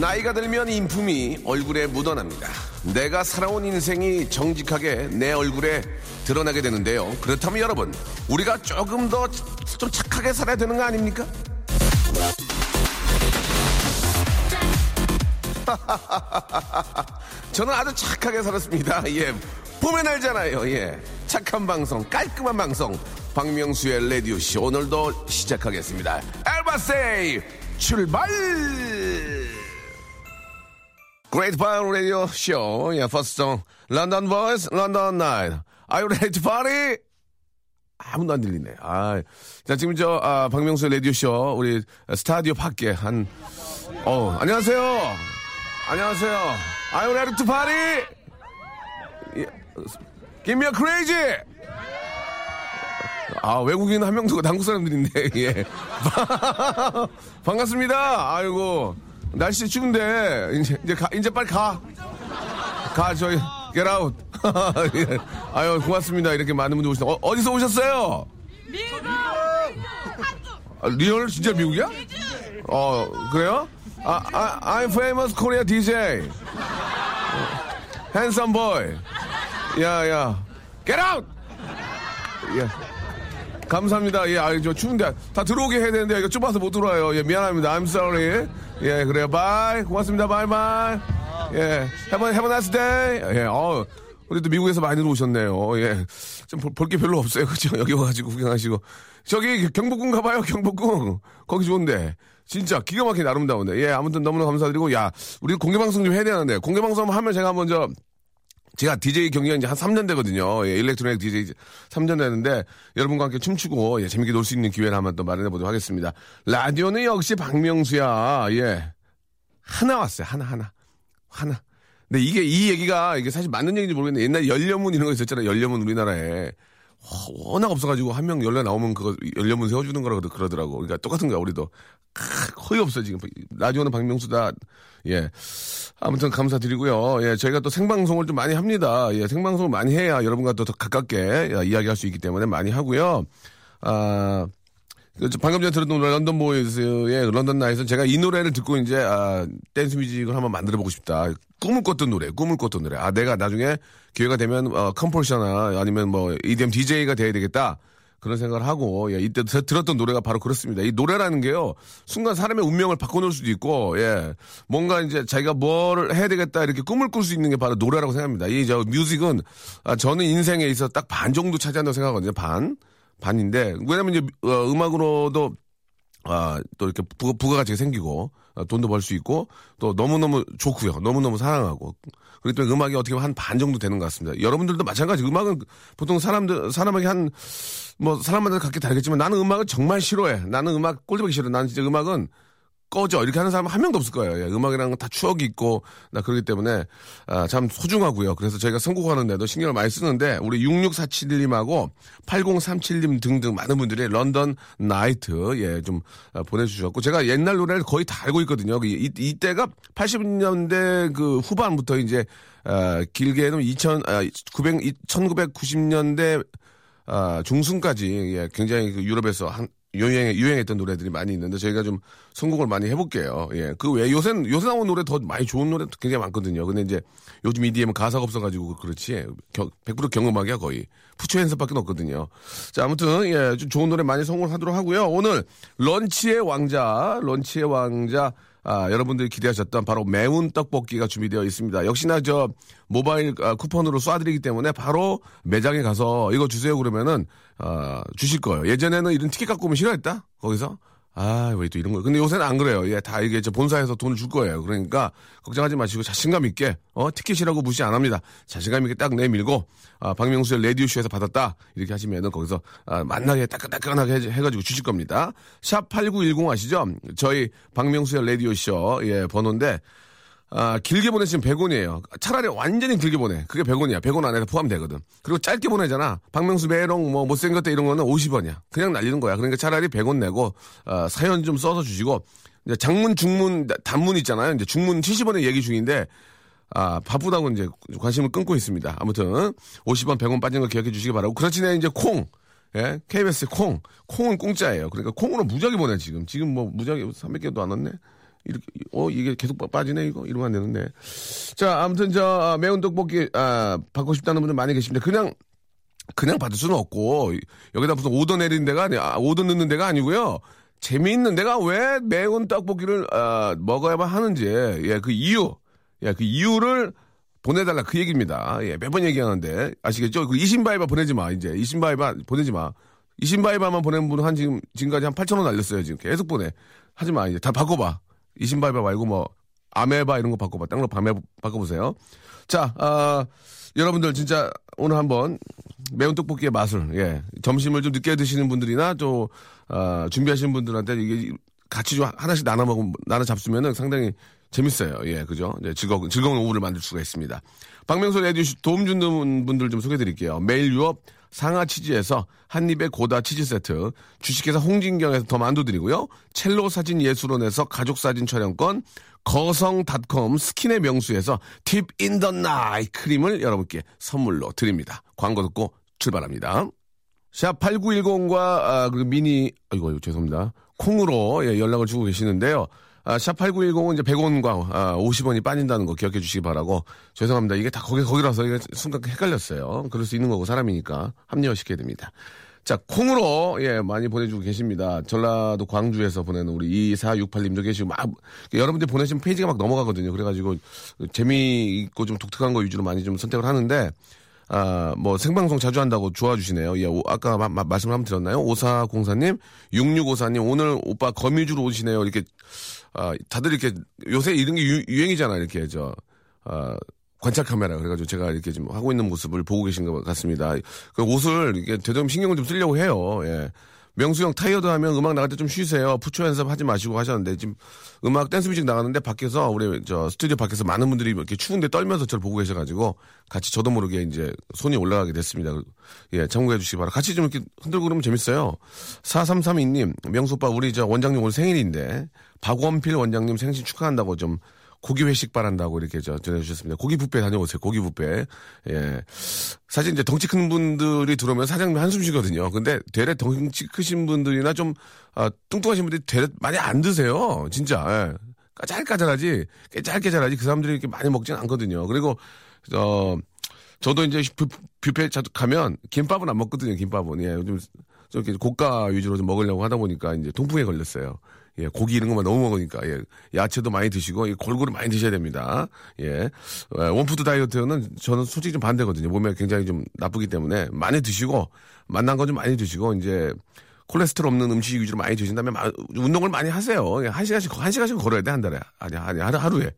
나이가 들면 인품이 얼굴에 묻어납니다. 내가 살아온 인생이 정직하게 내 얼굴에 드러나게 되는데요. 그렇다면 여러분, 우리가 조금 더 좀 착하게 살아야 되는 거 아닙니까? 저는 아주 착하게 살았습니다. 예. 봄의 날잖아요. 예. 착한 방송, 깔끔한 방송. 박명수의 라디오쇼 오늘도 시작하겠습니다. 엘바세이 출발! Great Power Radio Show. 예, first song. London Boys, London Night. Are you ready to party? 아무도 안 들리네. 아, 자, 지금 저, 아, 박명수의 라디오쇼, 우리 스타디오 밖에 한, 어, 안녕하세요. 안녕하세요. Are you ready to party? 예, Give me a crazy! 아, 외국인 한 명도 한국 사람들인데, 예. 반갑습니다. 아이고, 날씨 추운데, 이제, 이제 가, 이제 빨리 가. 가, 저희, get out. 예. 아유, 고맙습니다. 이렇게 많은 분들 오시다. 어, 어디서 오셨어요? 아, real 진짜 미국이야? 어, 그래요? 아, 아, I'm famous Korea DJ. Handsome boy. 야, 야. Get out! 예. 감사합니다. 예, 아, 저 추운데 다 들어오게 해야 되는데 이거 좁아서 못 들어와요. 예, 미안합니다. I'm sorry. 예, 그래요. Bye. 고맙습니다. Bye bye. 예. Have a nice day. 예, 어 우리 또 미국에서 많이 들어오셨네요. 예. 좀 볼 게 별로 없어요. 그죠? 여기 와가지고 구경하시고. 저기 경복궁 가봐요. 경복궁. 거기 좋은데. 진짜 기가 막히게 아름다운데. 예, 아무튼 너무나 감사드리고, 야, 우리 공개방송 좀 해야 되는데, 공개방송 하면 제가 한번 저, 제가 DJ 경력이 이제 한 3년 되거든요. 예, 일렉트로닉 DJ 3년 되는데 여러분과 함께 춤추고 예, 재밌게 놀 수 있는 기회를 한번 또 마련해 보도록 하겠습니다. 라디오는 역시 박명수야. 예. 하나 왔어요. 하나, 하나. 하나. 근데 이게 이 얘기가 이게 사실 맞는 얘기인지 모르겠는데 옛날에 연려문 이런 거 있었잖아요. 연려문 우리나라에. 와, 워낙 없어가지고 한명 연락 나오면 그거 연려문 세워주는 거라 그러- 그러더라고. 그러니까 똑같은 거야 우리도. 크, 거의 없어 지금. 라디오는 박명수다. 예. 아무튼 감사드리고요. 예, 저희가 또 생방송을 좀 많이 합니다. 예, 생방송을 많이 해야 여러분과 또 더 가깝게 예, 이야기할 수 있기 때문에 많이 하고요. 아, 그, 저 방금 전에 들었던 런던 보이즈의 런던 나이트는 제가 이 노래를 듣고 이제 아, 댄스 뮤직을 한번 만들어 보고 싶다. 꿈을 꿨던 노래, 꿈을 꿨던 노래. 아, 내가 나중에 기회가 되면 어, composer나 아니면 뭐 EDM DJ가 돼야 되겠다. 그런 생각을 하고 예, 이때 들- 들었던 노래가 바로 그렇습니다. 이 노래라는 게요 순간 사람의 운명을 바꿔놓을 수도 있고 예 뭔가 이제 자기가 뭘 해야 되겠다 이렇게 꿈을 꿀 수 있는 게 바로 노래라고 생각합니다. 이 저 뮤직은 아, 저는 인생에 있어 딱 반 정도 차지한다고 생각하거든요. 반 반인데 왜냐면 이제 어, 음악으로도 아, 또 이렇게 부가, 부가가치가 생기고, 아, 돈도 벌 수 있고, 또 너무너무 좋고요. 너무너무 사랑하고. 그리고 또 음악이 어떻게 보면 한 반 정도 되는 것 같습니다. 여러분들도 마찬가지. 음악은 보통 사람들, 사람에게 한, 뭐, 사람마다 각기 다르겠지만 나는 음악을 정말 싫어해. 나는 음악 꼴보기 싫어. 나는 진짜 음악은 꺼져. 이렇게 하는 사람 한 명도 없을 거예요. 예, 음악이랑 다 추억이 있고, 나 그러기 때문에, 아, 참 소중하고요. 그래서 저희가 선곡하는데도 신경을 많이 쓰는데, 우리 6647님하고 8037님 등등 많은 분들이 런던 나이트, 예, 좀 아, 보내주셨고, 제가 옛날 노래를 거의 다 알고 있거든요. 이, 이- 이때가 80년대 그 후반부터 이제, 아, 길게는 2000, 아, 900, 1990년대 아, 중순까지 예, 굉장히 그 유럽에서 한 유행 유행했던 노래들이 많이 있는데 저희가 좀 선곡을 많이 해볼게요. 예, 그 외에 요새 요새 나온 노래 더 많이 좋은 노래 굉장히 많거든요. 근데 이제 요즘 EDM은 가사가 없어가지고 그렇지 100% 경음악이야 거의 푸처 핸섭밖에 없거든요. 자 아무튼 예, 좀 좋은 노래 많이 선곡하도록 하고요. 오늘 런치의 왕자, 런치의 왕자. 아, 여러분들이 기대하셨던 바로 매운 떡볶이가 준비되어 있습니다. 역시나 저 모바일 아, 쿠폰으로 쏴드리기 때문에 바로 매장에 가서 이거 주세요 그러면은 아, 주실 거예요. 예전에는 이런 티켓 갖고 오면 싫어했다? 거기서? 아, 왜 또 이런 거. 근데 요새는 안 그래요. 예, 다 이게 저 본사에서 돈을 줄 거예요. 그러니까 걱정하지 마시고 자신감 있게, 어, 티켓이라고 무시 안 합니다. 자신감 있게 딱 내밀고, 아, 박명수의 라디오쇼에서 받았다. 이렇게 하시면은 거기서, 아, 만나게 따끈따끈하게 해, 해가지고 주실 겁니다. 샵8910 아시죠? 저희 박명수의 라디오쇼, 예, 번호인데, 아, 길게 보내시면 100원이에요. 차라리 완전히 길게 보내. 그게 100원이야. 100원 안에 포함되거든. 그리고 짧게 보내잖아. 박명수 매롱, 뭐, 못생겼다 이런 거는 50원이야. 그냥 날리는 거야. 그러니까 차라리 100원 내고, 아, 사연 좀 써서 주시고, 이제 장문, 중문, 단문 있잖아요. 이제 중문 70원에 얘기 중인데, 아, 바쁘다고 이제 관심을 끊고 있습니다. 아무튼, 50원, 100원 빠진 거 기억해 주시기 바라고. 그렇지네, 이제 콩. 예, KBS 콩. 콩은 공짜예요. 그러니까 콩으로 무작위 보내, 지금. 지금 뭐 무작위 300개도 안 왔네? 이렇게 어 이게 계속 빠- 빠지네 이거? 이러면 안 되는데. 자 아무튼 저 아, 매운 떡볶이 아 받고 싶다는 분들 많이 계십니다. 그냥 그냥 받을 수는 없고 여기다 무슨 오더 내리는 데가 아니 아, 오더 넣는 데가 아니고요. 재미있는 데가 왜 매운 떡볶이를 아, 먹어야만 하는지 예 그 이유 예 그 이유를 보내달라 그 얘기입니다. 예 몇 번 얘기하는데 아시겠죠? 그 이신바이바 보내지 마 이제. 이신바이바 보내지 마. 이신바이바만 보낸 분은 한 지금 지금까지 한 8천 원 날렸어요 지금. 계속 보내. 하지 마 이제. 다 바꿔봐 이신바이바 말고 뭐 아메바 이런 거 바꿔봐 땅로 밤에 바꿔보세요 자 아, 여러분들 진짜 오늘 한번 매운 떡볶이의 맛을 예 점심을 좀 늦게 드시는 분들이나 또 아, 준비하시는 분들한테 이게 같이 좀 하나씩 나눠 먹으면 나눠 잡수면은 상당히 재밌어요. 예, 그죠? 네, 즐거운 즐거운 오후를 만들 수가 있습니다. 박명수 레디오 도움 주는 분들 좀 소개해 드릴게요. 매일 유업 상하 치즈에서 한입의 고다 치즈 세트, 주식회사 홍진경에서 더 만두 드리고요. 첼로 사진 예술원에서 가족 사진 촬영권, 거성닷컴 스킨의 명수에서 Deep in the Night 크림을 여러분께 선물로 드립니다. 광고 듣고 출발합니다. 샵 8910과 아, 그 미니 아이고 죄송합니다. 콩으로 예, 연락을 주고 계시는데요. 아, 샵 8910은 이제 100원과 아, 50원이 빠진다는 거 기억해 주시기 바라고 죄송합니다. 이게 다 거기 거기라서 이게 순간 헷갈렸어요. 그럴 수 있는 거고 사람이니까 합리화시켜야 됩니다. 자, 콩으로, 예, 많이 보내주고 계십니다. 전라도 광주에서 보내는 우리 2468님도 계시고, 막, 여러분들 보내신 페이지가 막 넘어가거든요. 그래가지고, 재미있고 좀 독특한 거 위주로 많이 좀 선택을 하는데, 아, 뭐, 생방송 자주 한다고 좋아 주시네요. 예, 오- 아까 마- 마- 말씀을 한번 드렸나요? 5404님, 6654님, 오늘 오빠 거미줄 오시네요. 이렇게, 아, 다들 이렇게, 요새 이런 게 유, 유행이잖아요. 이렇게, 저, 아, 관찰 카메라 그래가지고 제가 이렇게 지금 하고 있는 모습을 보고 계신 것 같습니다. 그 옷을 이게 되도록 신경을 좀 쓰려고 해요. 예. 명수 형 타이어드 하면 음악 나갈 때 좀 쉬세요. put your hands up 하지 마시고 하셨는데 지금 음악 댄스 뮤직 나가는데 밖에서 우리 저 스튜디오 밖에서 많은 분들이 이렇게 추운데 떨면서 저를 보고 계셔가지고 같이 저도 모르게 이제 손이 올라가게 됐습니다. 예, 참고해 주시기 바라. 같이 좀 이렇게 흔들고 그러면 재밌어요. 4332님, 명수 오빠 우리 저 원장님 오늘 생일인데 박원필 원장님 생신 축하한다고 좀 고기 회식 바란다고 이렇게 저 전해주셨습니다. 고기 뷔페 다녀오세요. 고기 뷔페. 예. 사실 이제 덩치 큰 분들이 들어오면 사장님 한숨 쉬거든요. 근데 되레 덩치 크신 분들이나 좀 아, 뚱뚱하신 분들이 되레 많이 안 드세요. 진짜. 예. 까잘까잘하지 깨잘깨잘하지 그 사람들이 이렇게 많이 먹진 않거든요. 그리고 어 저도 이제 뷔- 뷔페 자주 가면 김밥은 안 먹거든요. 김밥은 예 요즘 좀 이렇게 고가 위주로 좀 먹으려고 하다 보니까 이제 통풍에 걸렸어요. 예, 고기 이런 것만 너무 먹으니까, 예, 야채도 많이 드시고, 이 골고루 많이 드셔야 됩니다. 예, 어, 원푸드 다이어트는 저는 솔직히 좀 반대거든요. 몸에 굉장히 좀 나쁘기 때문에 많이 드시고, 맛난 거 좀 많이 드시고, 이제, 콜레스테롤 없는 음식 위주로 많이 드신 다음에 마- 운동을 많이 하세요. 예, 한 시간씩, 한 시간씩 걸어야 돼, 한 달에. 아니, 아니, 하루, 하루에.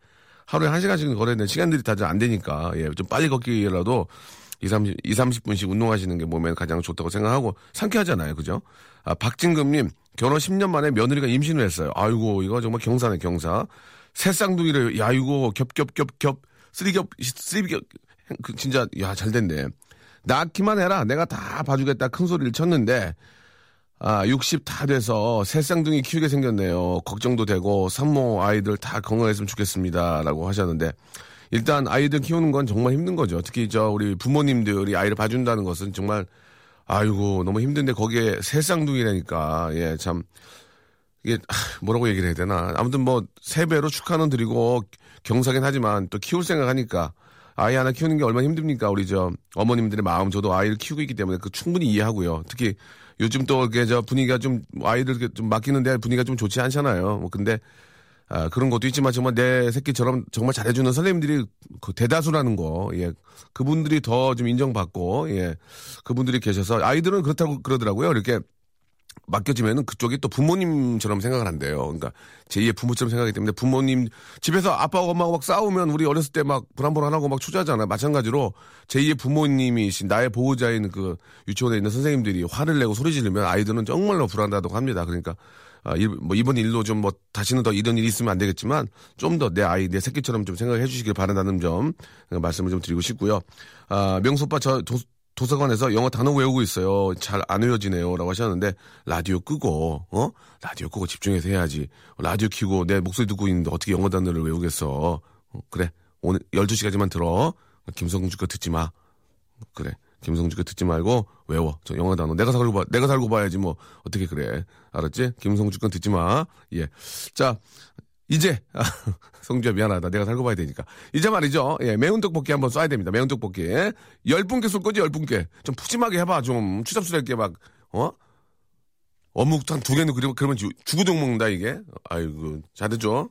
하루에 한 시간씩 걸어야 되는 시간들이 다들 안 되니까, 예, 좀 빨리 걷기라도 2, 30, 2, 30분씩 운동하시는 게 몸에 가장 좋다고 생각하고 상쾌하잖아요. 그죠? 아, 박진금님, 결혼 10년 만에 며느리가 임신을 했어요. 아이고, 이거 정말 경사네, 경사. 새 쌍둥이래요. 야, 이거 겹겹겹겹, 쓰리겹, 쓰리겹, 그 진짜, 야, 잘 됐네. 낳기만 해라. 내가 다 봐주겠다. 큰 소리를 쳤는데, 아, 60 다 돼서 새 쌍둥이 키우게 생겼네요. 걱정도 되고, 산모 아이들 다 건강했으면 좋겠습니다. 라고 하셨는데, 일단 아이들 키우는 건 정말 힘든 거죠. 특히 저 우리 부모님들이 아이를 봐준다는 것은 정말, 아이고, 너무 힘든데 거기에 새 쌍둥이라니까, 예, 참, 이게, 하, 뭐라고 얘기를 해야 되나. 아무튼 뭐, 세 배로 축하는 드리고, 경사긴 하지만 또 키울 생각하니까, 아이 하나 키우는 게 얼마나 힘듭니까? 우리 저 어머님들의 마음, 저도 아이를 키우고 있기 때문에 그 충분히 이해하고요. 특히 요즘 또 이렇게 저 분위기가 좀 아이들 좀 맡기는데 분위기가 좀 좋지 않잖아요. 뭐 근데 아, 그런 것도 있지만 정말 내 새끼처럼 정말 잘해주는 선생님들이 그 대다수라는 거, 예. 그분들이 더 좀 인정받고, 예. 그분들이 계셔서 아이들은 그렇다고 그러더라고요. 이렇게 맡겨지면은 그쪽이 또 부모님처럼 생각을 한대요. 그러니까 제2의 부모처럼 생각하기 때문에 부모님 집에서 아빠하고 엄마하고 막 싸우면 우리 어렸을 때 막 불안불안하고 막 초조하잖아요. 마찬가지로 제2의 부모님이신 나의 보호자인 그 유치원에 있는 선생님들이 화를 내고 소리 지르면 아이들은 정말로 불안하다고 합니다. 그러니까 아, 일- 뭐 이번 일로 좀 뭐 다시는 더 이런 일이 있으면 안 되겠지만 좀 더 내 아이 내 새끼처럼 좀 생각해 주시길 바란다는 점 말씀을 좀 드리고 싶고요. 아, 명수 오빠 저 도, 도서관에서 영어 단어 외우고 있어요. 잘 안 외워지네요. 라고 하셨는데, 라디오 끄고, 어? 라디오 끄고 집중해서 해야지. 라디오 켜고 내 목소리 듣고 있는데 어떻게 영어 단어를 외우겠어. 어, 그래. 오늘 12시까지만 들어. 김성주 거 듣지 마. 그래. 김성주 거 듣지 말고 외워. 저 영어 단어. 내가 살고 봐. 내가 살고 봐야지 뭐. 어떻게 그래. 알았지? 김성주 건 듣지 마. 예. 자, 이제 아, 성주야 미안하다 내가 살고 봐야 되니까 이제 말이죠 예 매운 떡볶이 한번 쏴야 됩니다 매운 떡볶이 열 분께 쏠 거지 열 분께 좀 푸짐하게 해봐 좀 추잡스럽게 막 어 어묵 한 두 개는 그리고 그러면 주- 주구동 먹는다 이게 아이고 잘 듣죠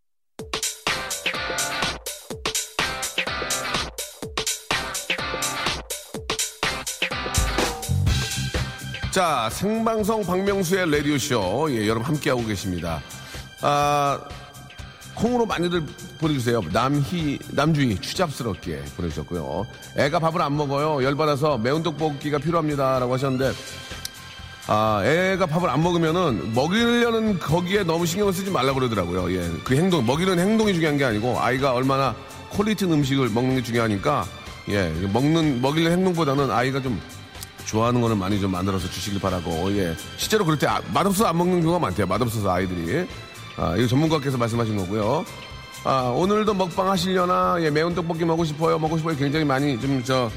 자 생방송 박명수의 라디오 쇼 예, 여러분 함께하고 계십니다 아 콩으로 많이들 보내주세요. 남희, 남주희, 추잡스럽게 보내주셨고요. 애가 밥을 안 먹어요. 열받아서 매운 떡볶이가 필요합니다. 라고 하셨는데, 아, 애가 밥을 안 먹으면은 먹이려는 거기에 너무 신경을 쓰지 말라고 그러더라고요. 예. 그 행동, 먹이는 행동이 중요한 게 아니고 아이가 얼마나 quality 음식을 먹는 게 중요하니까, 예. 먹는, 먹이는 행동보다는 아이가 좀 좋아하는 거는 많이 좀 만들어서 주시길 바라고, 예. 실제로 그럴 때 아- 맛없어서 안 먹는 경우가 많대요. 맛없어서 아이들이. 아, 이거 전문가께서 말씀하신 거고요. 아, 오늘도 먹방 하시려나, 예, 매운 떡볶이 먹고 싶어요, 먹고 싶어요. 굉장히 많이 좀, 저,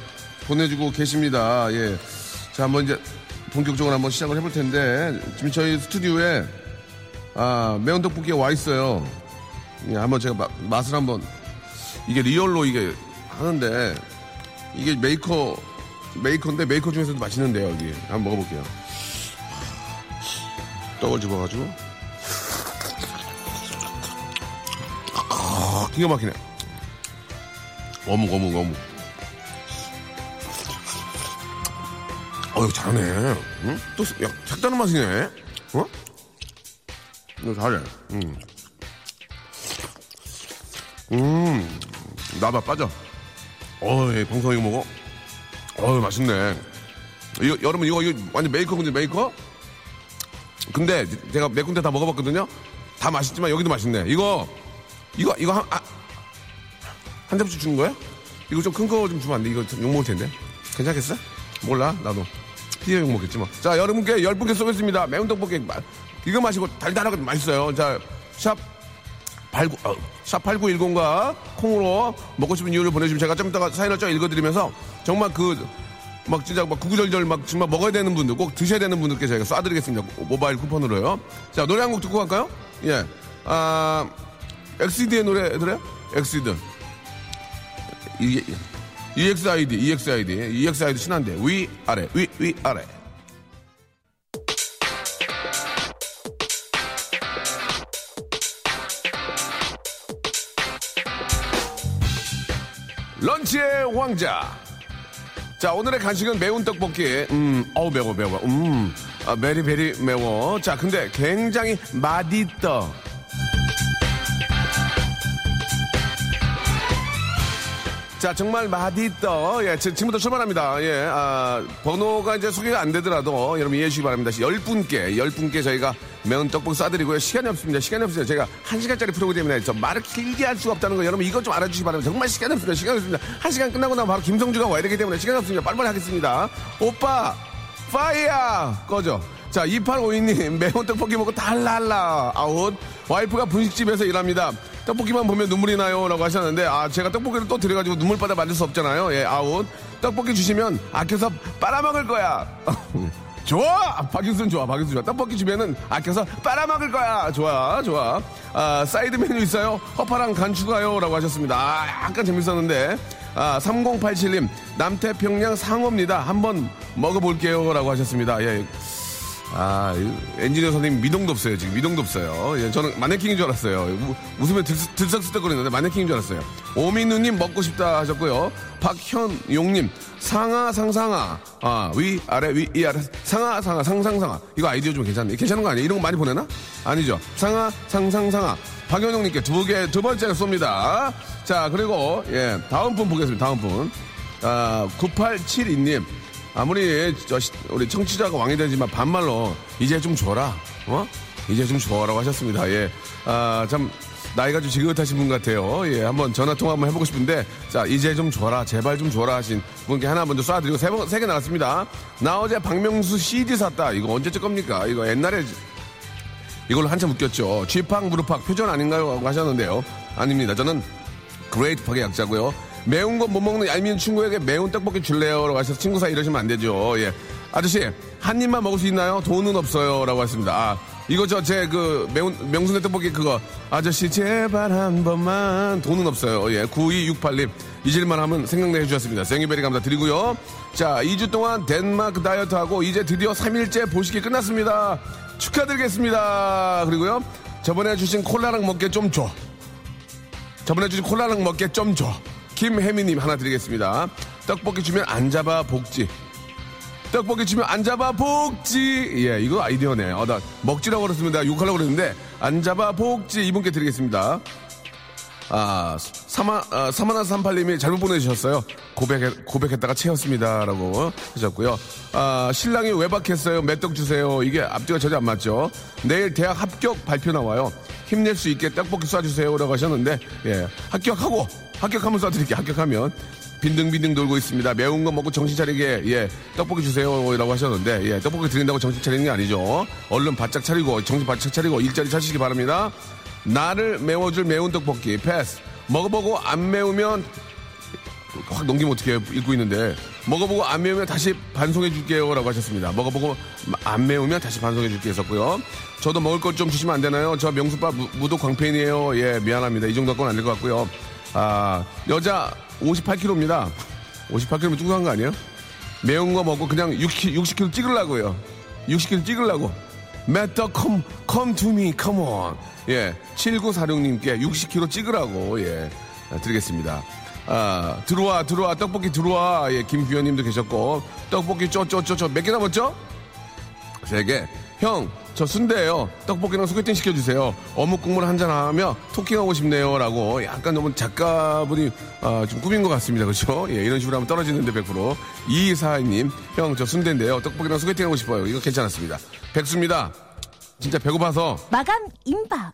보내주고 계십니다. 예. 자, 한번 이제 본격적으로 한번 시작을 해볼 텐데, 지금 저희 스튜디오에, 아, 매운 떡볶이가 와 있어요. 예, 한번 제가 마- 맛을 한번, 이게 real로 이게 하는데, 이게 메이커, 메이커인데, 메이커 중에서도 맛있는데요, 여기. 한번 먹어볼게요. 떡을 집어가지고. 아, 기가 막히네. 어묵, 어묵, 어묵. 어휴, 잘하네. 응? 또, 야, 색다른 맛이네. 어? 이거 잘해. 음. 음. 나봐, 빠져. 어이, 방송 이거 먹어? 어이, 맛있네. 이거, 여러분, 이거, 이거 완전 메이커군요, 메이커? 근데 제가 몇 군데 다 먹어봤거든요. 다 맛있지만 여기도 맛있네. 이거 이거 이거 한, 아, 한 접시 주는 거야? 이거 좀 큰 거 좀 주면 안 돼? 이거 욕 먹을 텐데. 괜찮겠어? 몰라 나도. PD 욕 먹겠지 뭐. 자 여러분께 열 분께 쏘겠습니다. 매운 떡볶이 마- 이거 맛있고 달달하고 맛있어요. 자 샵 89, 어, 샵 8910과 콩으로 먹고 싶은 이유를 보내주시면 제가 좀 이따가 사연을 쫙 읽어드리면서 정말 그, 막 진짜 막 구구절절 막 정말 먹어야 되는 분들, 꼭 드셔야 되는 분들께 저희가 쏴드리겠습니다. 모바일 쿠폰으로요. 자, 노래 한 곡 듣고 갈까요? 예. 아, 엑시드의 노래 들어요? 엑시드. 이, EXID, EXID, EXID 친한데, 위, 아래, 위, 위, 아래. 런치의 왕자. 자, 오늘의 간식은 매운 떡볶이. 음, 어우, 매워, 매워. 음, 아, very, very 매워. 자, 근데 굉장히 맛있다. 자, 정말 맛있다. 예, 지- 지금부터 출발합니다. 예, 아, 번호가 이제 소개가 안 되더라도 여러분 이해해 주시기 바랍니다. 열 분께, 열 분께 저희가 매운 떡볶이 쏴드리고요. 시간이 없습니다. 시간이 없어요. 제가 한 시간짜리 프로그램이나 저 말을 길게 할 수가 없다는 거 여러분 이것 좀 알아주시기 바랍니다. 정말 시간이 없습니다. 시간이 없습니다. 한 시간 끝나고 나면 바로 김성주가 와야 되기 때문에 시간이 없습니다. 빨리빨리 하겠습니다. 오빠, fire! 꺼져. 자, 2852님, 매운 떡볶이 먹고 달랄라. 아웃. 와이프가 분식집에서 일합니다. 떡볶이만 보면 눈물이 나요. 라고 하셨는데, 아, 제가 떡볶이를 또 드려가지고 눈물바다 만들 수 없잖아요. 예, 아웃. 떡볶이 주시면 아껴서 빨아먹을 거야. 좋아! 박윤순 좋아, 박윤순 좋아. 떡볶이 주면은 아껴서 빨아먹을 거야. 좋아, 좋아. 아, 사이드 메뉴 있어요? 허파랑 간 추가요. 라고 하셨습니다. 아, 약간 재밌었는데. 아, 3087님, 남태평양 상어입니다. 한번 먹어볼게요. 라고 하셨습니다. 예. 아, 엔지니어 선생님 미동도 없어요. 지금 미동도 없어요. 예, 저는 마네킹인 줄 알았어요. 우, 웃으면 들, 들썩들썩거리는데 마네킹인 줄 알았어요. 오민우님 먹고 싶다 하셨고요. 박현용님 상하 상상하 아, 위 아래 위 이 아래 상하 상하 상상상하 이거 아이디어 좀 괜찮네. 괜찮은 거 아니에요? 이런 거 많이 보내나? 아니죠. 상하 상상상하 박현용님께 두 개 두 번째 쏩니다. 자 그리고 예 다음 분 보겠습니다. 다음 분 아, 9872님 아무리 저 우리 청취자가 왕이 되지만 반말로 이제 좀 줘라. 어? 이제 좀 줘라고 하셨습니다. 예. 아, 참 나이가 좀 지긋하신 분 같아요. 예, 한번 전화 통화 한번 해보고 싶은데, 자, 이제 좀 줘라, 제발 좀 줘라 하신 분께 하나 먼저 쏴드리고 세, 번, 세 개 나왔습니다. 나 어제 박명수 CD 샀다. 이거 언제쯤 겁니까? 이거 옛날에 이걸로 한참 웃겼죠. 쥐팍, 무릎팍, 표전 아닌가요? 하고 하셨는데요. 아닙니다. 저는 그레이트팍의 약자고요. 매운 거 못 먹는 얄미운 친구에게 매운 떡볶이 줄래요? 라고 하셔서 친구 사이 이러시면 안 되죠. 예. 아저씨, 한 입만 먹을 수 있나요? 돈은 없어요. 라고 했습니다. 아, 이거 저 제 그 매운, 명순의 떡볶이 그거. 아저씨, 제발 한 번만. 돈은 없어요. 예. 9268님. 잊을만 하면 생각내 해주셨습니다. 생일베리 감사드리고요. 자, 2주 동안 덴마크 다이어트하고 이제 드디어 3일째 보시기 끝났습니다. 축하드리겠습니다. 그리고요. 저번에 주신 콜라랑 먹게 좀 줘. 저번에 주신 콜라랑 먹게 좀 줘. 김혜미님 하나 드리겠습니다. 떡볶이 주면 안 잡아 복지. 떡볶이 주면 안 잡아 복지. 예, 이거 아이디어네. 어, 나 먹지라고 그랬습니다. 욕하려고 그랬는데 안 잡아 복지 이분께 드리겠습니다. 아, 사마, 아, 사마나 삼팔님이 잘못 보내주셨어요. 고백, 고백했다가 채웠습니다. 라고 하셨고요. 아, 신랑이 외박했어요. 맷떡 주세요. 이게 앞뒤가 전혀 안 맞죠. 내일 대학 합격 발표 나와요. 힘낼 수 있게 떡볶이 쏴주세요. 라고 하셨는데, 예, 합격하고, 합격하면 쏴드릴게요. 합격하면. 빈둥빈둥 돌고 있습니다. 매운 거 먹고 정신 차리게, 예, 떡볶이 주세요. 라고 하셨는데, 예, 떡볶이 드린다고 정신 차리는 게 아니죠. 얼른 바짝 차리고, 정신 바짝 차리고, 일자리 찾으시기 바랍니다. 나를 메워줄 매운 떡볶이 패스 먹어보고 안 매우면 확 넘기면 어떻게 읽고 있는데 먹어보고 안 매우면 다시 반송해 줄게요 라고 하셨습니다 먹어보고 안 매우면 다시 반송해 줄게 했었고요 저도 먹을 것 좀 주시면 안 되나요 저 명수빠 무, 무독 광팬이에요 예 미안합니다 이 정도 안될것 같고요 아 여자 58kg입니다. 58kg면 뚱뚱한 거 아니에요? 매운 거 먹고 그냥 60, 60kg 찍으려고요. 60kg 찍으려고. 매터 컴, 컴 투미 컴온 예 7946님께 60kg 찍으라고 예 드리겠습니다. 아 들어와 들어와 떡볶이 들어와. 예 김규현님도 계셨고. 떡볶이 쪼 쪼 쪼 쪼 몇 개 남았죠? 세 개 형 저 순대예요 떡볶이랑 소개팅 시켜주세요 어묵 국물 한잔 하며 토킹하고 싶네요 라고 약간 너무 작가분이 아, 좀 꾸민 것 같습니다 그렇죠 예 이런 식으로 하면 떨어지는데 100% 이사님 형 저 순대인데요 떡볶이랑 소개팅 하고 싶어요 이거 괜찮았습니다 백수입니다 진짜 배고파서 마감 임박.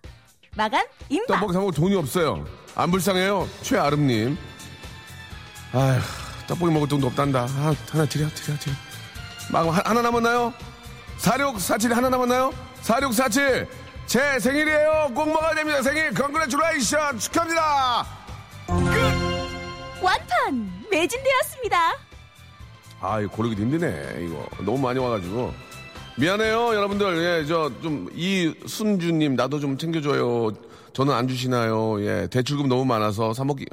마감 임박. 떡볶이 사 먹을 돈이 없어요. 안 불쌍해요. 최아름님. 아휴, 떡볶이 먹을 돈도 없단다. 아, 하나 드려, 드려, 드려. 막, 하- 하나 남았나요? 4647 하나 남았나요? 4647! 제 생일이에요! 꼭 먹어야 됩니다! 생일! congratulation! 축하합니다! 완판 매진되었습니다. 아, 이거 고르기도 힘드네, 이거. 너무 많이 와가지고. 미안해요, 여러분들. 예, 저, 좀, 이순주님, 나도 좀 챙겨줘요. 저는 안 주시나요? 예, 대출금 너무 많아서 사 먹기.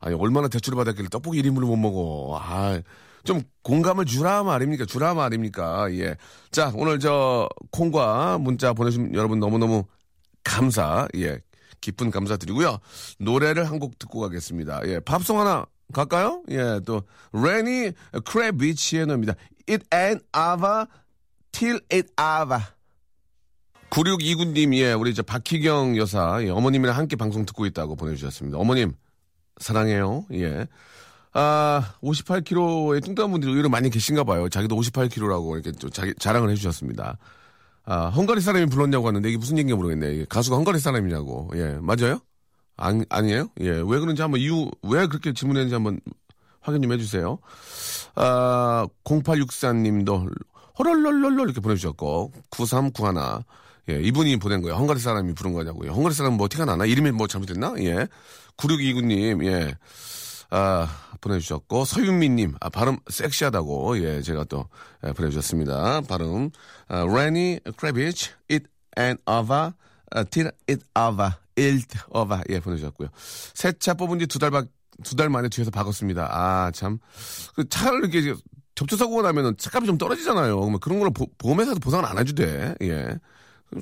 아니, 얼마나 대출을 받았길래 떡볶이 1인분을 못 먹어. 아, 좀 공감을 주라 말입니까? 주라 말입니까? 예. 자, 오늘 저, 콩과 문자 보내주신 여러분 너무너무 감사, 예. 깊은 감사드리고요. 노래를 한 곡 듣고 가겠습니다. 예. 팝송 하나 갈까요? 예, 또, 레니 크레비치의 노래입니다. It ain't over till it over. 9629님, 예, 우리 저 박희경 여사, 예, 어머님이랑 함께 방송 듣고 있다고 보내주셨습니다. 어머님, 사랑해요. 예. 아, 58kg의 뚱뚱한 분들이 의외로 많이 계신가 봐요. 자기도 58kg라고 이렇게 좀 자기, 자랑을 해주셨습니다. 아, 헝가리 사람이 불렀냐고 하는데 이게 무슨 얘기인지 모르겠네. 가수가 헝가리 사람이냐고. 예, 맞아요? 아니, 아니에요? 예, 왜 그런지 한번 이유, 왜 그렇게 질문했는지 한번 확인 좀 해주세요. 아, 0864님도 허럴럴럴럴 이렇게 보내주셨고, 9391. 예, 이분이 보낸 거예요. 헝가리 사람이 부른 거냐고요. 헝가리 사람은 뭐 티가 나나? 이름이 뭐 잘못됐나? 예. 9629님, 예. 아, 보내주셨고, 서윤미님, 아, 발음 섹시하다고, 예, 제가 또, 예, 보내주셨습니다. 발음, 아, Rennie Kravitz, It and Ava, 아, Till It Ava, It Ava, 예, 보내주셨고요. 새 차 뽑은 지 두달 박, 두달 만에 뒤에서 바꿨습니다. 아, 참. 그 차를 이렇게 접촉사고가 나면은 차값이 좀 떨어지잖아요. 그런 걸 보, 보험회사도 보상을 안 해주대. 예.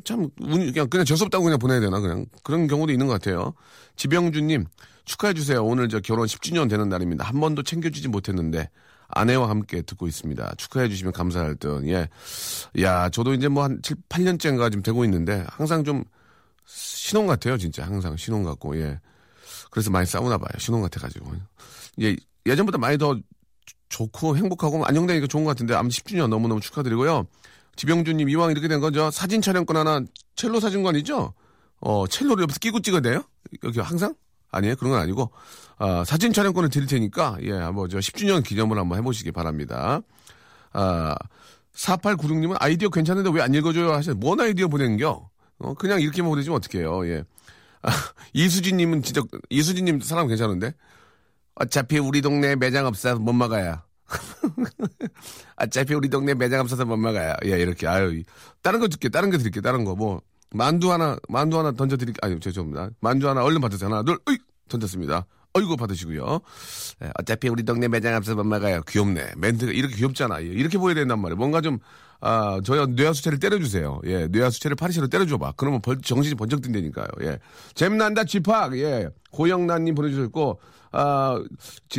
참, 운, 그냥, 그냥 재수없다고 그냥 보내야 되나, 그냥. 그런 경우도 있는 것 같아요. 지병주님, 축하해주세요. 오늘 저 결혼 10주년 되는 날입니다. 한 번도 챙겨주지 못했는데, 아내와 함께 듣고 있습니다. 축하해주시면 감사할 듯, 예. 야, 저도 이제 뭐 한 7, 8년째인가 지금 되고 있는데, 항상 좀, 신혼 같아요, 진짜. 항상 신혼 같고, 예. 그래서 많이 싸우나 봐요. 신혼 같아가지고. 예, 예전보다 많이 더 좋고 행복하고 안정되니까 좋은 것 같은데, 아무튼 10주년 너무너무 축하드리고요. 지병주님 이왕 이렇게 된 거죠. 사진 촬영권 하나 첼로 사진관이죠. 어 첼로를 옆에서 끼고 찍어야 돼요? 여기 항상? 아니에요 그런 건 아니고 아, 사진 촬영권을 드릴 테니까 예 한번 저 10주년 기념을 한번 해보시기 바랍니다. 아 4896님은 아이디어 괜찮은데 왜 안 읽어줘요 하셔. 뭔 아이디어 보낸겨? 어 그냥 이렇게만 보내주면 어떡해요? 예. 아, 이수진님은 진짜 이수진님 사람 괜찮은데 어차피 우리 동네 매장 없어서 못 막아야. 어차피 우리 동네 매장 없어서 못 막아요. 예, 이렇게. 아유, 다른 거 줄게, 다른 거 드릴게, 다른 거. 뭐, 만두 하나, 만두 하나 던져드릴게. 아니, 죄송합니다. 만두 하나 얼른 받으세요. 하나, 둘, 으이! 던졌습니다. 어이구, 받으시고요. 예, 어차피 우리 동네 매장 없어서 못 막아요. 귀엽네. 멘트가 이렇게 귀엽잖아. 예, 이렇게 보여야 된단 말이에요. 뭔가 좀, 아, 저희 뇌하수체를 때려주세요. 예, 뇌하수체를 파리시로 때려줘봐. 그러면 벌, 정신이 번쩍 든다니까요. 예. 잼난다, 쥐팍. 예. 고영란님 보내주셨고, 아,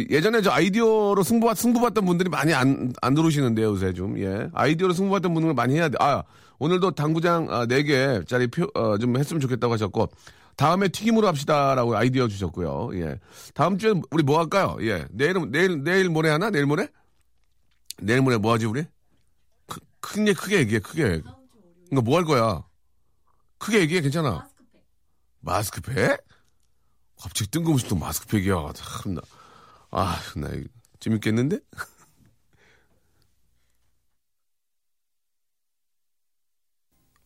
예전에 저 아이디어로 승부받, 승부받던 분들이 많이 안, 안 들어오시는데요, 요새 좀. 예. 아이디어로 승부받던 분들은 많이 해야 돼. 아, 오늘도 당구장 아, 4개짜리 표, 어, 좀 했으면 좋겠다고 하셨고, 다음에 튀김으로 합시다라고 아이디어 주셨고요. 예. 다음 주에 우리 뭐 할까요? 예. 내일은, 내일, 내일 모레 하나? 내일 모레? 내일 모레 뭐 하지, 우리? 크, 크게, 크게 얘기해, 크게. 그니까 뭐 할 거야? 크게 얘기해, 괜찮아. 마스크팩? 마스크팩? 갑자기 뜬금없이 또 마스크팩이야. 참나. 아, 나 재밌겠는데?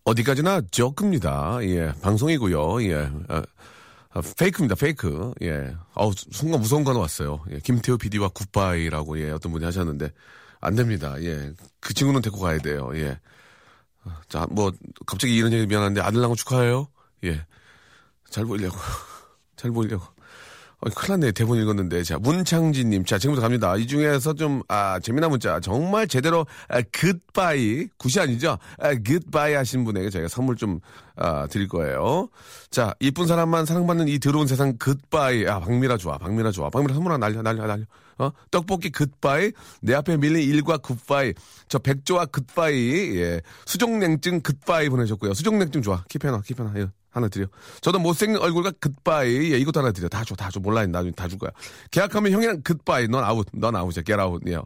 어디까지나 조크입니다. 예, 방송이고요. 예, 아, 아, fake입니다. Fake. 예, 아우 순간 무서운 거 하나 왔어요. 예, 김태우 PD와 굿바이라고 예 어떤 분이 하셨는데 안 됩니다. 예, 그 친구는 데리고 가야 돼요. 예, 자, 뭐 갑자기 이런 얘기 미안한데 아들 낳은 거 축하해요. 예, 잘 보이려고. 잘 보이려고. 어, 큰일 났네. 대본 읽었는데. 자, 문창진님. 자, 지금부터 갑니다. 이 중에서 좀, 아, 재미난 문자. 정말 제대로, 아, 굿바이. 굿이 아니죠? 아, 굿바이 하신 분에게 저희가 선물 좀, 아, 드릴 거예요. 자, 이쁜 사람만 사랑받는 이 더러운 세상 굿바이. 아, 박미라 좋아. 박미라 좋아. 박미라 선물 하나 날려, 날려, 날려. 어? 떡볶이 굿바이. 내 앞에 밀린 일과 굿바이. 저 백조와 굿바이. 예. 수족냉증 굿바이 보내셨고요. 수족냉증 좋아. keep해놔, keep해놔. 예. 하나 드려. 저도 못생긴 얼굴과 굿바이. 예, 이것도 하나 드려. 다 줘, 다 줘. 몰라. 나중에 다 줄 거야. 계약하면 형이랑 굿바이. 넌 아웃. 넌 아웃이야. get out. 예.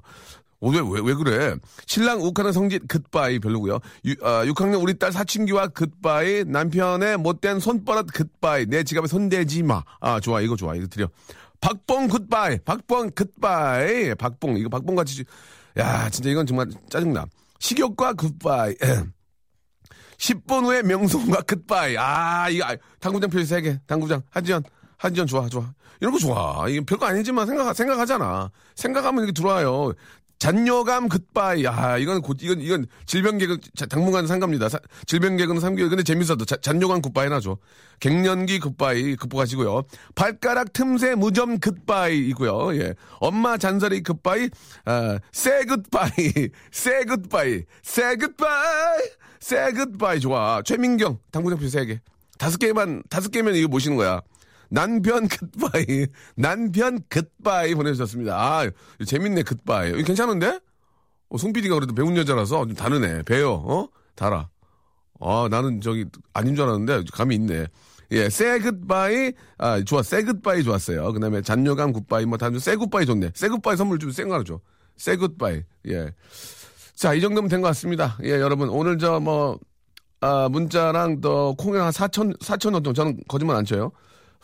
왜, 왜, 왜 그래? 신랑 욱하는 성질 굿바이 별로고요. 유, 아, 6학년 우리 딸 사춘기와 굿바이. 남편의 못된 손버릇 굿바이. 내 지갑에 손대지 마. 아, 좋아. 이거 좋아. 이거 드려. 박봉 굿바이. 박봉 굿바이. 박봉. 이거 박봉 같이. 야, 진짜 이건 정말 짜증나. 식욕과 굿바이. 10분 후에 명성과 굿바이. 아, 이거, 당구장 표시 3개. 당구장. 한지연. 한지연 좋아, 좋아. 이런 거 좋아. 이게 별거 아니지만 생각, 생각하잖아. 생각하면 이렇게 들어와요. 잔여감 굿바이. 아, 이건 곧, 이건, 이건 질병 개그, 당분간 상갑니다. 사, 질병 개그는 3개월. 근데 재밌어도 자, 잔여감 굿바이 나죠. 갱년기 굿바이 극복하시고요. 발가락 틈새 무좀 굿바이 있고요. 예. 엄마 잔소리 굿바이. 아, 새 굿바이. 새 굿바이. 새 굿바이. 새 굿바이 좋아. 최민경. 당구장 표 3개. 다섯 개만, 다섯 개면 이거 모시는 거야. 남편 굿바이. 남편 굿바이 보내주셨습니다. 아, 재밌네, 굿바이. 괜찮은데? 어, 송 PD가 그래도 배운 여자라서 좀 다르네. 배요, 어? 달아. 아, 나는 저기 아닌 줄 알았는데 감이 있네. 예, 새 굿바이, 아, 좋아, 새 굿바이 좋았어요. 그 다음에 잔여감 굿바이, 뭐, 다들 새 굿바이 좋네. 새 굿바이 선물 좀 센거 하나 줘. 새 굿바이, 예. 자, 이 정도면 된 것 같습니다. 예, 여러분, 오늘 저 뭐, 아, 문자랑 또 콩이랑 한 4천, 4천 원 정도, 저는 거짓말 안 쳐요.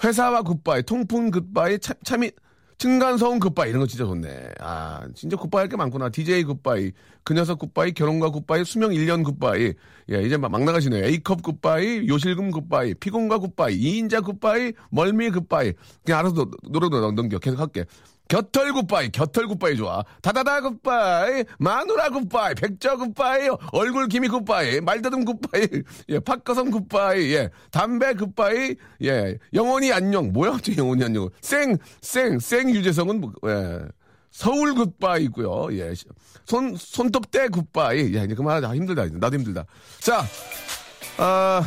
회사와 굿바이, 통풍 굿바이, 참, 참이, 층간소음 굿바이, 이런 거 진짜 좋네. 아, 진짜 굿바이 할 게 많구나. DJ 굿바이, 그 녀석 굿바이, 결혼과 굿바이, 수명 1년 굿바이. 예, 이제 막, 막 나가시네요. A컵 굿바이, 요실금 굿바이, 피곤과 굿바이, 2인자 굿바이, 멀미 굿바이. 그냥 알아서 노래도 넘겨. 계속 할게. 곁털 굿바이, 곁털 굿바이 좋아. 다다다 굿바이, 마누라 굿바이, 백저 굿바이, 얼굴 기미 굿바이, 말다듬 굿바이, 예, 팥거성 굿바이, 예, 담배 굿바이, 예, 영원히 안녕. 뭐야, 갑자기 영원히 안녕. 생, 생, 생 유재성은, 뭐, 예, 서울 굿바이 있고요. 예, 손, 손톱대 굿바이. 예, 이제 그만하자. 힘들다. 나도 힘들다. 자, 아,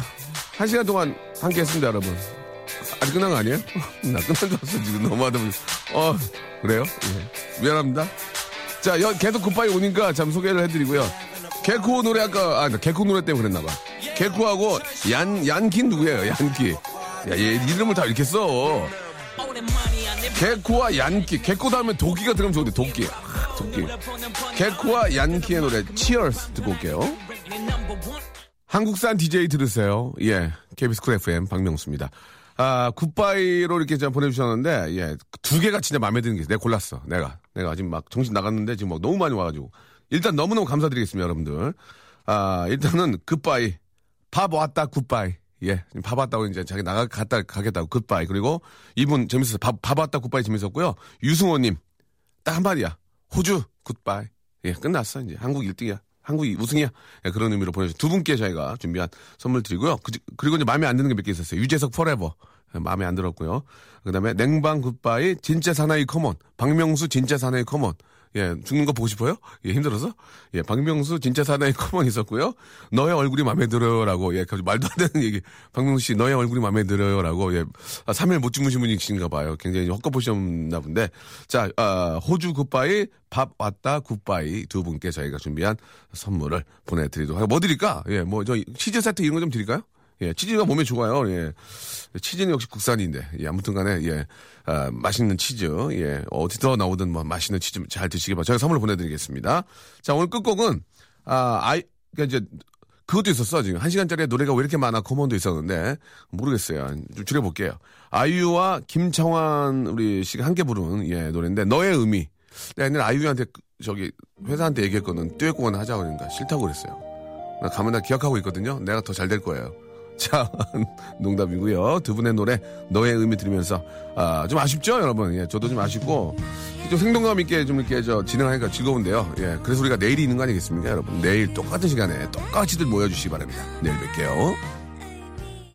한 시간 동안 함께 했습니다, 여러분. 아직 끝난 거 아니에요? 나 끝난 줄 알았어, 지금 너무하다 보니. 어, 그래요? 예. 미안합니다. 자, 여, 계속 굿바이 오니까 참 소개를 해드리고요. 개코 노래 아까, 아, 개코 노래 때문에 그랬나봐. 개코하고 얀, 얀킨 누구예요, 얀키. 야, 얘 이름을 다 이렇게 써. 개코와 얀키. 개코 다음에 도끼가 들으면 좋은데, 도끼. 아, 도끼. 개코와 얀키의 노래, Cheers 듣고 올게요. 한국산 DJ 들으세요. 예. KBS 쿨 FM 박명수입니다. 아, 굿바이로 이렇게 좀 보내주셨는데, 예. 두 개가 진짜 마음에 드는 게. 내가 골랐어. 내가. 내가 지금 막 정신 나갔는데 지금 막 너무 많이 와가지고. 일단 너무너무 감사드리겠습니다, 여러분들. 아, 일단은 굿바이. 밥 왔다, 굿바이. 예. 밥 왔다고 이제 자기 나가, 갔다, 가겠다고 goodbye. 그리고 이분 재밌었어요. 밥, 밥 왔다, goodbye 재밌었고요. 유승호님. 딱 한마디야. 호주, goodbye. 예, 끝났어, 이제. 한국 1등이야. 한국이 우승이야. 예, 그런 의미로 보내주두 분께 저희가 준비한 선물 드리고요. 그, 리고 이제 마음에 안 드는 게 몇 개 있었어요. 유재석 forever. 예, 마음에 안 들었고요. 그 다음에 냉방 goodbye 진짜 사나이 come on. 박명수 진짜 사나이 come on. 예, 죽는 거 보고 싶어요? 예, 힘들어서? 예, 박명수 진짜 사나이 come on 있었고요. 너의 얼굴이 마음에 들어요라고, 예, 말도 안 되는 얘기. 박명수 씨, 너의 얼굴이 마음에 들어요라고, 예, 아, 3일 못 주무신 분이신가 봐요. 굉장히 헛것보셨나 본데. 자, 아, 호주 goodbye, 밥 왔다 goodbye 두 분께 저희가 준비한 선물을 보내드리도록 하고, 뭐 드릴까? 예, 뭐, 저 치즈 세트 이런 거 좀 드릴까요? 예, 치즈가 몸에 좋아요. 예. 치즈는 역시 국산인데, 예, 아무튼 간에, 예, 아, 맛있는 치즈, 예, 어디서 나오든 뭐 맛있는 치즈 잘 드시기 바랍니다. 저희가 선물 보내드리겠습니다. 자, 오늘 끝곡은, 아, 아이, 그니까 이제, 그것도 있었어, 지금. 한 시간짜리 노래가 왜 이렇게 많아? 커먼도 있었는데, 모르겠어요. 좀 줄여볼게요. 아이유와 김창완 우리 씨가 함께 부른, 예, 노래인데, 너의 의미. 내가 옛날에 아이유한테, 그, 저기, 회사한테 얘기했거든. 듀엣곡 하나 하자고 그러니까 싫다고 그랬어요. 나 가면 다 기억하고 있거든요. 내가 더 잘 될 거예요. 자, 농담이고요. 두 분의 노래 너의 의미 들으면서 아, 좀 아쉽죠, 여러분. 예, 저도 좀 아쉽고 좀 생동감 있게 좀 이렇게 저 진행하니까 즐거운데요. 예, 그래서 우리가 내일이 있는 거 아니겠습니까, 여러분? 내일 똑같은 시간에 똑같이들 모여주시기 바랍니다. 내일 뵐게요.